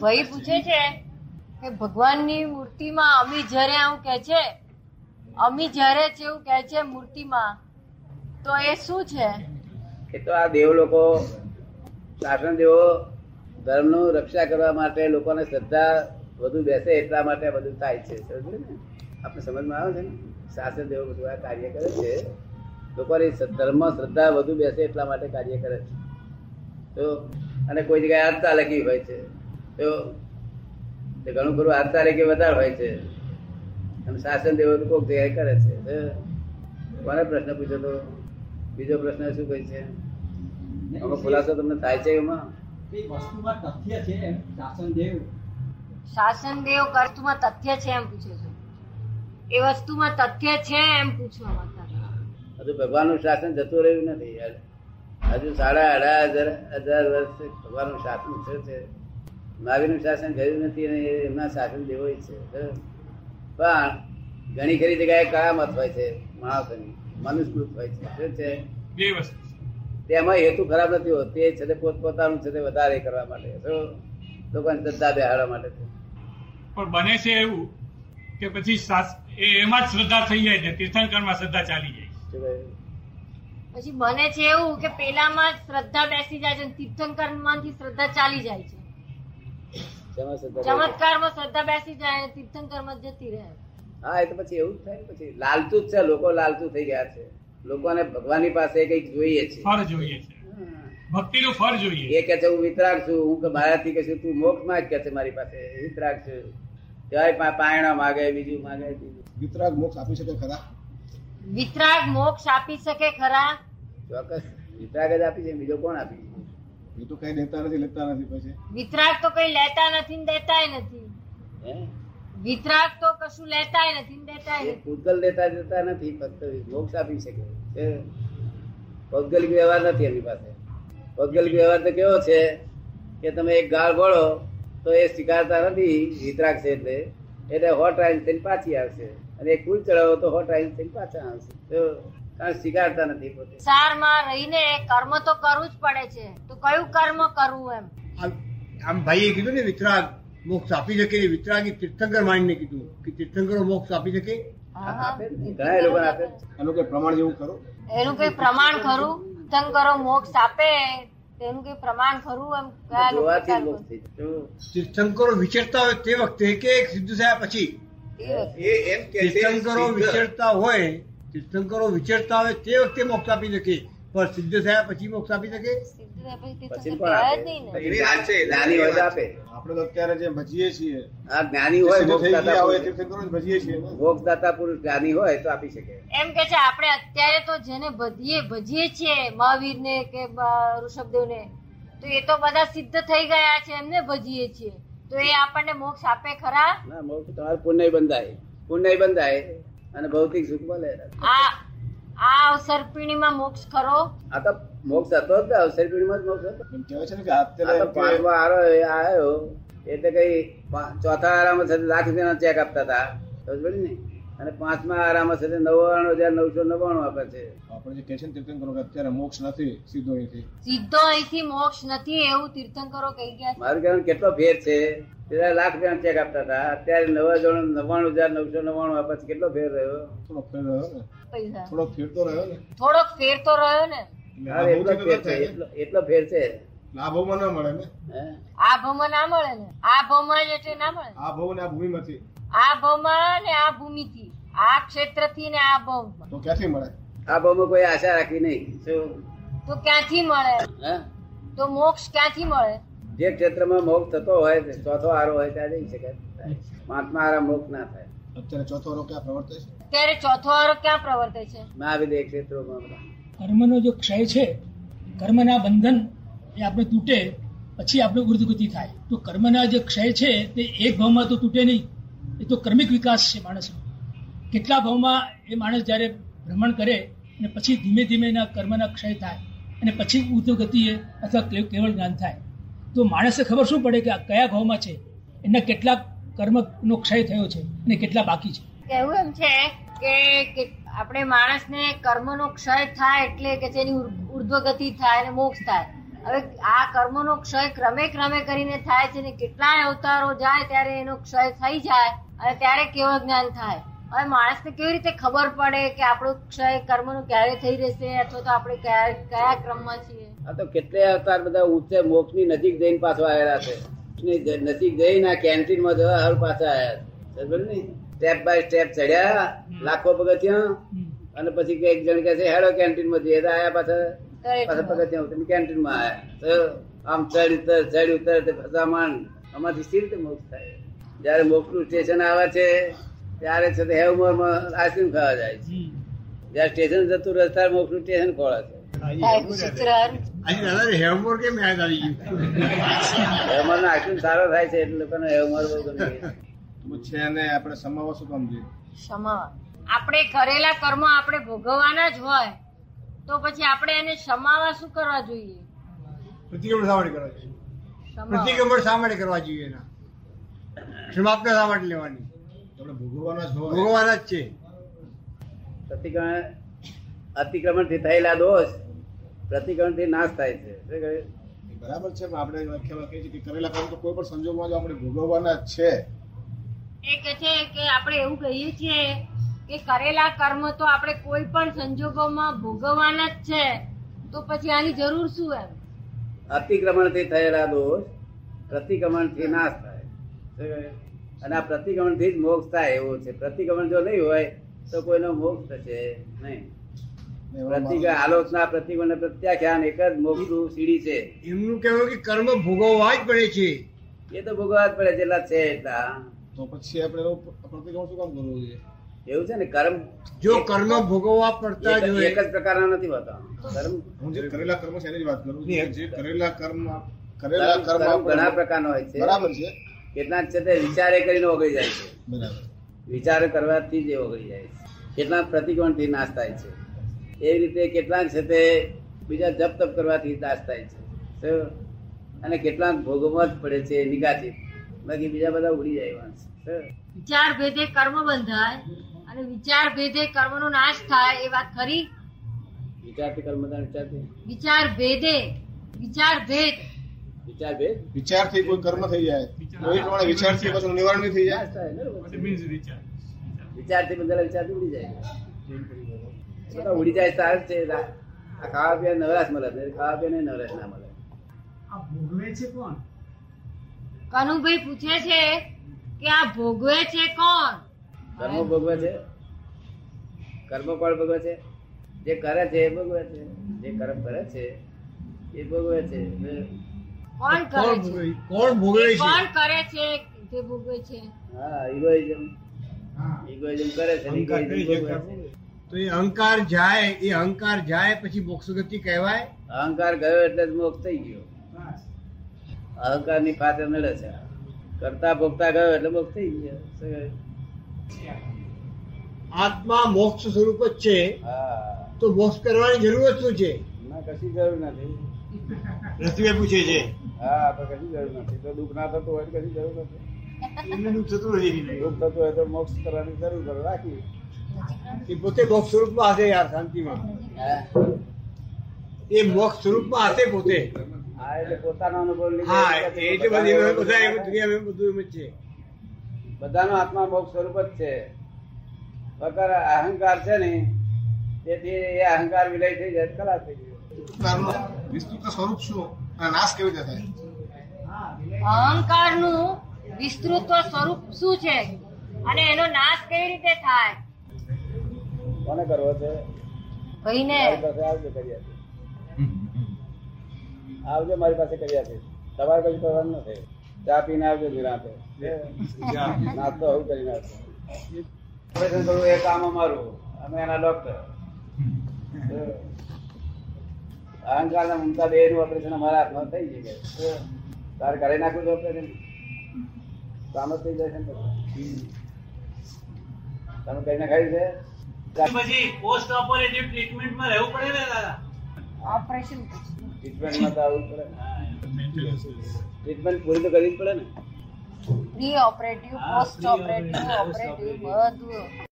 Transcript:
ભાઈ પૂછે છે કે ભગવાનની મૂર્તિમાં અમી જ્યારે આવું કહે છે, અમી જ્યારે છે એવું કહે છે મૂર્તિમાં, તો એ શું છે? એ તો આ દેવ લોકો શાસન દેવો, ધર્મનું રક્ષા કરવા માટે લોકોને શ્રદ્ધા વધુ બેસે એટલા માટે બધું થાય છે આપણે સમજમાં આવે છે ને? શાસન દેવો બધું આ કાર્ય કરે છે, લોકોની ધર્મ શ્રદ્ધા વધુ બેસે એટલા માટે કાર્ય કરે છે. તો, અને કોઈ જગ્યાએ આસ્થા લખી હોય છે. તો તે ઘણું ખરું આઠ તારીખે વધારે હોય છે. અને શાસન દેવો કોક જગ્યાએ કરે છે. કોને પ્રશ્ન પૂછ્યો તો? બીજો પ્રશ્ન શું કહે છે? આમાં ખુલાસો તમને થાય છે એમાં? વસ્તુમાં તથ્ય છે એમ શાસનદેવ શાસન દેવ કર્તુમાં તથ્ય છે એમ પૂછે છે. એ વસ્તુમાં તથ્ય છે એમ પૂછવા માંગતા હજુ ભગવાનનું શાસન જતું રહ્યું નથી. યાર. હજુ સાડા અઢાર હજાર હજાર વર્ષ ભગવાનનું શાસન છે. મહાવીરનું શાસન ગયું નથી અને એમના શાસન જેવો છે. પણ ઘણી ખરી જગ્યાએ કળામત હોય છે? માણસોની મનુસ્મૃત હોય છે. શું છે? બે વસ્તુ તેમાં હેતુ ખરાબ નથી હોતો. તે છે તે પોતપોતાનું છે તે વધારે કરવા માટે. લોકોને શ્રદ્ધા બેહાડવા માટે છે. પણ બને છે એવું કે પછી એમાં જ શ્રદ્ધા થઈ જાય છે. તીર્થંકરમાં શ્રદ્ધા ચાલી જાય પછી બને છે એવું કે પેલામાં શ્રદ્ધા બેસી જાય છે અને તીર્થંકરમાંથી શ્રદ્ધા ચાલી જાય છે? ચમત્કારમાં શ્રદ્ધા બેસી જાય તીર્થંકરમાં જતી રહે. હા એ તો પછી એવું જ થાય ને પછી. લાલતું જ છે લોકો લાલતું થઈ ગયા છે. લોકોને ભગવાનની પાસે કંઈક જોઈએ છે. ફળ જોઈએ છે. ભક્તિનું ફળ જોઈએ એ કે છે હું વિતરાગ છું હું કે મારાથી કશું તું મોક્ષમાં જ કે છે મારી પાસે. વિતરાગ છું જય પા- પાયણા માગે બીજું માગે વિતરાગ મોક્ષ આપી શકે ખરા? વિતરાગ મોક્ષ આપી શકે ખરા? ચોક્કસ. વિતરાગ જ આપી છે બીજો કોણ આપી છે? એ તો કઈ દેતા નથી લેતા નથી પછી. વિતરાગ તો કઈ લેતા નથી ને દેતાય નથી. હે? વિતરાગ તો કશું લેતાય નથી ને દેતાય નથી. પૂતગલ લેતા દેતા નથી ફક્ત મોક્ષ આપી શકે. છે પૌદ્ગલિક વ્યવહાર નથી એની પાસે. ભૌગોલિક વ્યવહાર તો કેવો છે કે તમે એક ગાળ ભળો તો એ સ્વીકારતા નથી વિતરાગ છે એટલે. એટલે હોટ રાઈન થઈને પાછી આવશે. અને એક કુલ ચડાવો તો હોટ રાઈન થઈને પાછા આવશે. તો સ્વીકારતા નથી પોતે. સંસારમાં રહીને કર્મ તો કરવું જ પડે છે. તો કયું કર્મ કરવું એમ? આમ ભાઈએ કીધું ને વિતરાગ મોક્ષ આપી શકે વિતરાગી તીર્થંકર માણીને કીધું કે તીર્થંકરો મોક્ષ આપી શકે? આપે ઘણા એ આપે એનું કઈ પ્રમાણ જેવું ખરું? એનું કઈ પ્રમાણ ખરું? તીર્થંકરો મોક્ષ આપે તેનું કઈ પ્રમાણ ખરું એમ? કયા તીર્થંકરો વિચરતા હોય તે વખતે કે સિદ્ધુ થયા પછી એ એમ તીર્થંકરો. વિચરતા હોય તીર્થંકરો વિચરતા આવે તે વખતે મોક્ષ આપી શકે. પણ સિદ્ધ થયા પછી મોક્ષ આપી શકે? તો અત્યારે જે ભજીએ છીએ. આ જ્ઞાની હોય ભજીએ છીએ. મોક્ષદાતા પુરુષ જ્ઞાની હોય તો આપી એમ કે છે આપણે અત્યારે તો જેને ભજીએ ભજીએ છીએ મહાવીર ને કે ઋષભદેવ ને તો એ તો બધા સિદ્ધ થઈ ગયા છે એમને ભજીએ છીએ. તો એ આપણને મોક્ષ આપે ખરા? ના મોક્ષ તમારે પુણ્ય બંધાય. પુણ્ય બંધાય. અને ભૌતિક સુખ મળે. આ આ અવસર પીણીમાં મોક્ષ ખરો? આ તો મોક્ષ હતો જ અવસર પીઢીમાં જ મોક્ષ હતો. છે ને કે આ પાંચમો આરો આવ્યો એટલે કઈ ચોથા આરામાં સાથે લાખ રૂપિયાનો ચેક આપતા હતા. સમજ પડી ને? અને પાંચમા આરામાં સાથે નવ્વાણું હજાર નવસો નવ્વાણું આપે છે. આપણે જે કહે છે તીર્થંકરો કે અત્યારે મોક્ષ નથી સીધો અહીંથી. સીધો અહીંથી મોક્ષ નથી એવું તીર્થંકરો કહી ગયા મારું કહેવાનું કેટલો ફેર છે. પેલા લાખ રૂપિયા ચેક આપતા હતા. અત્યારે નવા જણ નવ્વાણું હજાર નવસો નવ્વાણું આપે છે કેટલો ફેર રહ્યો? થોડો ફેર રહ્યો ને? થોડો ફેર તો રહ્યો ને? થોડો ફેર તો રહ્યો ને. એટલો ફેર છે એટલો- ફેર છે. લાભોમાં ના મળે ને? આ ભાવમાં ના મળે ને? આ ભાવમાં એટલે ના મળે? આ ભવ ને આ ભૂમિમાંથી? આ ભાવમાં ને આ ભૂમિથી. આ ક્ષેત્રથી ને આ ભાવમાં. તો ક્યાંથી મળે? આ ભાવમાં કોઈ આશા રાખી નહીં. તો ક્યાંથી મળે? હે? તો મોક્ષ ક્યાંથી મળે? જે ક્ષેત્રમાં મોક્ષ થતો હોય ચોથો આરો હોય ત્યાં જઈ શકે. પાંચમા આરા મોક્ષ ના થાય. અત્યારે ચોથો આરો ક્યાં પ્રવર્તે છે? અત્યારે ચોથો આરો ક્યાં પ્રવર્તે છે? મહાવિદ્ય ક્ષેત્રોમાં. કર્મનો જો ક્ષય છે કર્મના બંધન એ આપણે તૂટે પછી આપણે ઉર્ધગતિ થાય. તો કર્મના જે ક્ષય છે તે એક ભાવમાં તો તૂટે નહીં. એ તો કર્મિક વિકાસ છે માણસનો. કેટલા ભાવમાં એ માણસ જ્યારે ભ્રમણ કરે અને પછી ધીમે ધીમે એના કર્મના ક્ષય થાય અને પછી ઉર્ધગતિએ અથવા કે- કેવળ જ્ઞાન થાય. તો માણસને ખબર શું પડે કે આ કયા ભાવમાં છે? એના કેટલા કર્મનો ક્ષય થયો છે અને કેટલા બાકી છે? કેવું એમ છે કે આપણે માણસને કર્મનો ક્ષય થાય એટલે કે તેની ઉર- ઉર્ધ્વગતિ થાય અને મોક્ષ થાય. હવે આ કર્મનો ક્ષય ક્રમે ક્રમે કરીને થાય છે ને કેટલાય અવતારો જાય ત્યારે એનો ક્ષય થઈ જાય અને ત્યારે કેવળ જ્ઞાન થાય. હવે માણસને કેવી રીતે ખબર પડે કે આપણો ક્ષય કર્મનો ક્યારે થઈ રહેશે અથવા તો આપણે કયા કયા ક્રમમાં છીએ? આ તો કેટલાય અવતાર બધા ઊંચે મોક્ષની નજીક જઈને પાછો આવેલા છે. નજીક જઈને આ કેન્ટીનમાં જવા હાલ પાછા આવ્યા છે. સમજ ને? સ્ટેપ બાય સ્ટેપ ચડ્યા લાખો પગથિયા. અને પછી એક જણ કે છે હેડો કેન્ટીનમાં જઈએ. આયા પાછા. પાછા પગથિયા ઉતરીને કેન્ટીનમાં આયા. તો આમ ચડ ઉતર ચડ ઉતર તે ફસામણ આમાંથી સી રીતે મોક્ષ થાય? જયારે મોક્ષનું સ્ટેશન આવે છે ત્યારે છે તે હેવમોરમાં આઈસ્ક્રીમ ખાવા જાય છે. જયારે સ્ટેશન જતું રસ્તા મોક્ષનું સ્ટેશન ખોળે છે થાય છે એટલે લોકોને બહુ છે. આપણે સમાવવા શું કામ જોઈએ? આપણે કરેલા કર્મ આપણે ભોગવવાના જ હોય. તો પછી આપણે એને સમાવા શું કરવા જોઈએ? પ્રતિક્રમણ શા માટે કરવા જોઈએ. પ્રતિક્રમણ શા માટે કરવા જોઈએ એના. સમાપ્ત શા માટે લેવાની ભોગવવાના જ ભોગવવાના જ છે. પ્રતિક્રમણ અતિક્રમણથી થયેલા દોષ પ્રતિક્રમણથી નાશ થાય છે. બરાબર છે પણ આપણે વ્યાખ્યામાં કહીએ છીએ કે કરેલા કામ તો કોઈ પણ સંજોગમાં જો આપણે ભોગવવાના જ છે. એ કે છે કે આપણે એવું કહીએ છીએ કે કરેલા કર્મ તો આપણે કોઈ પણ સંજોગોમાં ભોગવવાના જ છે. તો પછી આની જરૂર શું એમ? અતિક્રમણથી થયેલા દોષ પ્રતિક્રમણથી નાશ થાય. અને આ પ્રતિક્રમણથી જ મોક્ષ થાય એવું છે. પ્રતિક્રમણ જો નહીં હોય તો કોઈનો મોક્ષ થશે નહીં. પ્રતિક આલોચના પ્રતિક અને પ્રત્યાખ્યાન એક જ મોક્ષનું સીડી છે. એમનું કહેવું કે કર્મ ભોગવવા જ પડે છે. એ તો ભોગવવા જ પડે જેટલા છે એટલા. તો પછી આપણે પ્રતિક્રમણ શું કામ કરવું જોઈએ? એવું છે ને કર્મ જો કર્મ ભોગવવા પડતા જ એક જ પ્રકારના નથી હોતા. કર્મ હું જે કરેલા કર્મ છે એની વાત કરું છું. જે કરેલા કર્મ કરેલા કર્મ કર્મ ઘણા પ્રકારના હોય છે. બરાબર છે. કેટલાક છે તે વિચારે કરીને ઓગળી જાય છે. બરાબર. વિચાર કરવાથી જ એ ઓગળી જાય છે. કેટલાક પ્રતિકોણથી નાશ થાય છે. એવી રીતે કેટલાક છે તે બીજા જપ તપ કરવાથી દાસ થાય છે? અને કેટલાક ભોગવવા જ પડે છે નિગાથી બાકી બીજા બધા ઉડી જાય માણસ. વિચાર ભેદે કર્મ બંધાય અને વિચાર ભેદે કર્મનો નાશ થાય એ વાત ખરી? વિચારથી કર્મ વિચાર વિચારથી વિચાર ભેદે વિચાર ભેદ. વિચાર ભેદ? વિચારથી કોઈ કર્મ થઈ જાય. કોઈ પ્રમાણે વિચારથી પાછું નિવારણ થઈ જાય. વિચારથી બંધાયેલા વિચારથી ઉડી જાય. બધા ઉડી જાય તાર છે આ ખાવા પીવા નવરાશ મળે છે ખાવા પીવા નવરાશ ના મળે. આ ભોગવે છે કોણ? કનુભાઈ પૂછે છે કે આ ભોગવે છે કોણ? કર્મ ભોગવે છે? કર્મ કોણ ભોગવે છે? જે કરે છે એ ભોગવે છે. જે કર્મ કરે છે એ ભોગવે છે. કોણ કરે છે? કોણ ભોગવે છે કોણ કરે છે જે ભોગવે છે? હા ઇગોઇઝમ ઇગોઇઝમ કરે છે. તો એ અહંકાર જાય એ અહંકાર જાય પછી મોક્ષ ગતિ કહેવાય? અહંકાર ગયો એટલે જ મોક્ષ થઈ ગયો. અહંકારની પાછળ મળે છે. કરતા ભોગતા ગયો એટલે મોક્ષ થઈ ગયો. આત્મા મોક્ષ સ્વરૂપ જ છે. હા. તો મોક્ષ કરવાની જરૂરત શું છે? ના કશી જરૂર નથી. રસભાઈ પૂછે છે. હા તો કશી જરૂર નથી. તો દુઃખ ના થતું હોય કશી જરૂર નથી. દુઃખ થતું નથી દુઃખ થતું હોય તો મોક્ષ કરવાની જરૂર કરો રાખી એ પોતે મોક્ષ સ્વરૂપમાં હશે યાર શાંતિમાં. એ મોક્ષ સ્વરૂપમાં હશે પોતે. પોતાનો અનુભવ હા એટલે બધી બધા એમ દુનિયામાં બધું એમ જ છે. બધાનો આત્મા મોક્ષ સ્વરૂપ જ છે. વગર અહંકાર છે ને તેથી એ અહંકાર વિલય થઈ જાય તો થઈ ગયો વિસ્તૃત સ્વરૂપ શું? નાશ કેવી રીતે થાય? અહંકારનું વિસ્તૃત સ્વરૂપ શું છે? અને એનો નાશ કેવી રીતે થાય? કોને કરવો છે? ભાઈને. આવજો કરી આપીશ. આવજો મારી પાસે કરી આપીશ તમારે કશું કરવાનું નથી ચા પીને આવજો નિરાંતે નાસ્તો હું કરી નાખો. ઓપરેશન કરવું એ કામ અમારું. અમે એના ડોક્ટર અહંકાર ના મમતા બે નું ઓપરેશન અમારા હાથમાં થઈ જાય તારે કરી નાખવું છે ઓપરેશન કામ જ થઈ જાય ને પછી. તમે કઈને ખાઈ છે? પછી પોસ્ટ ઓપરેટિવ ટ્રીટમેન્ટમાં રહેવું પડે ને દાદા? ઓપરેશન ટ્રીટમેન્ટમાં તો આવવું પડે. ટ્રીટમેન્ટ પૂરી તો કરવી જ પડે ને. Pre operative post operative operative બધું.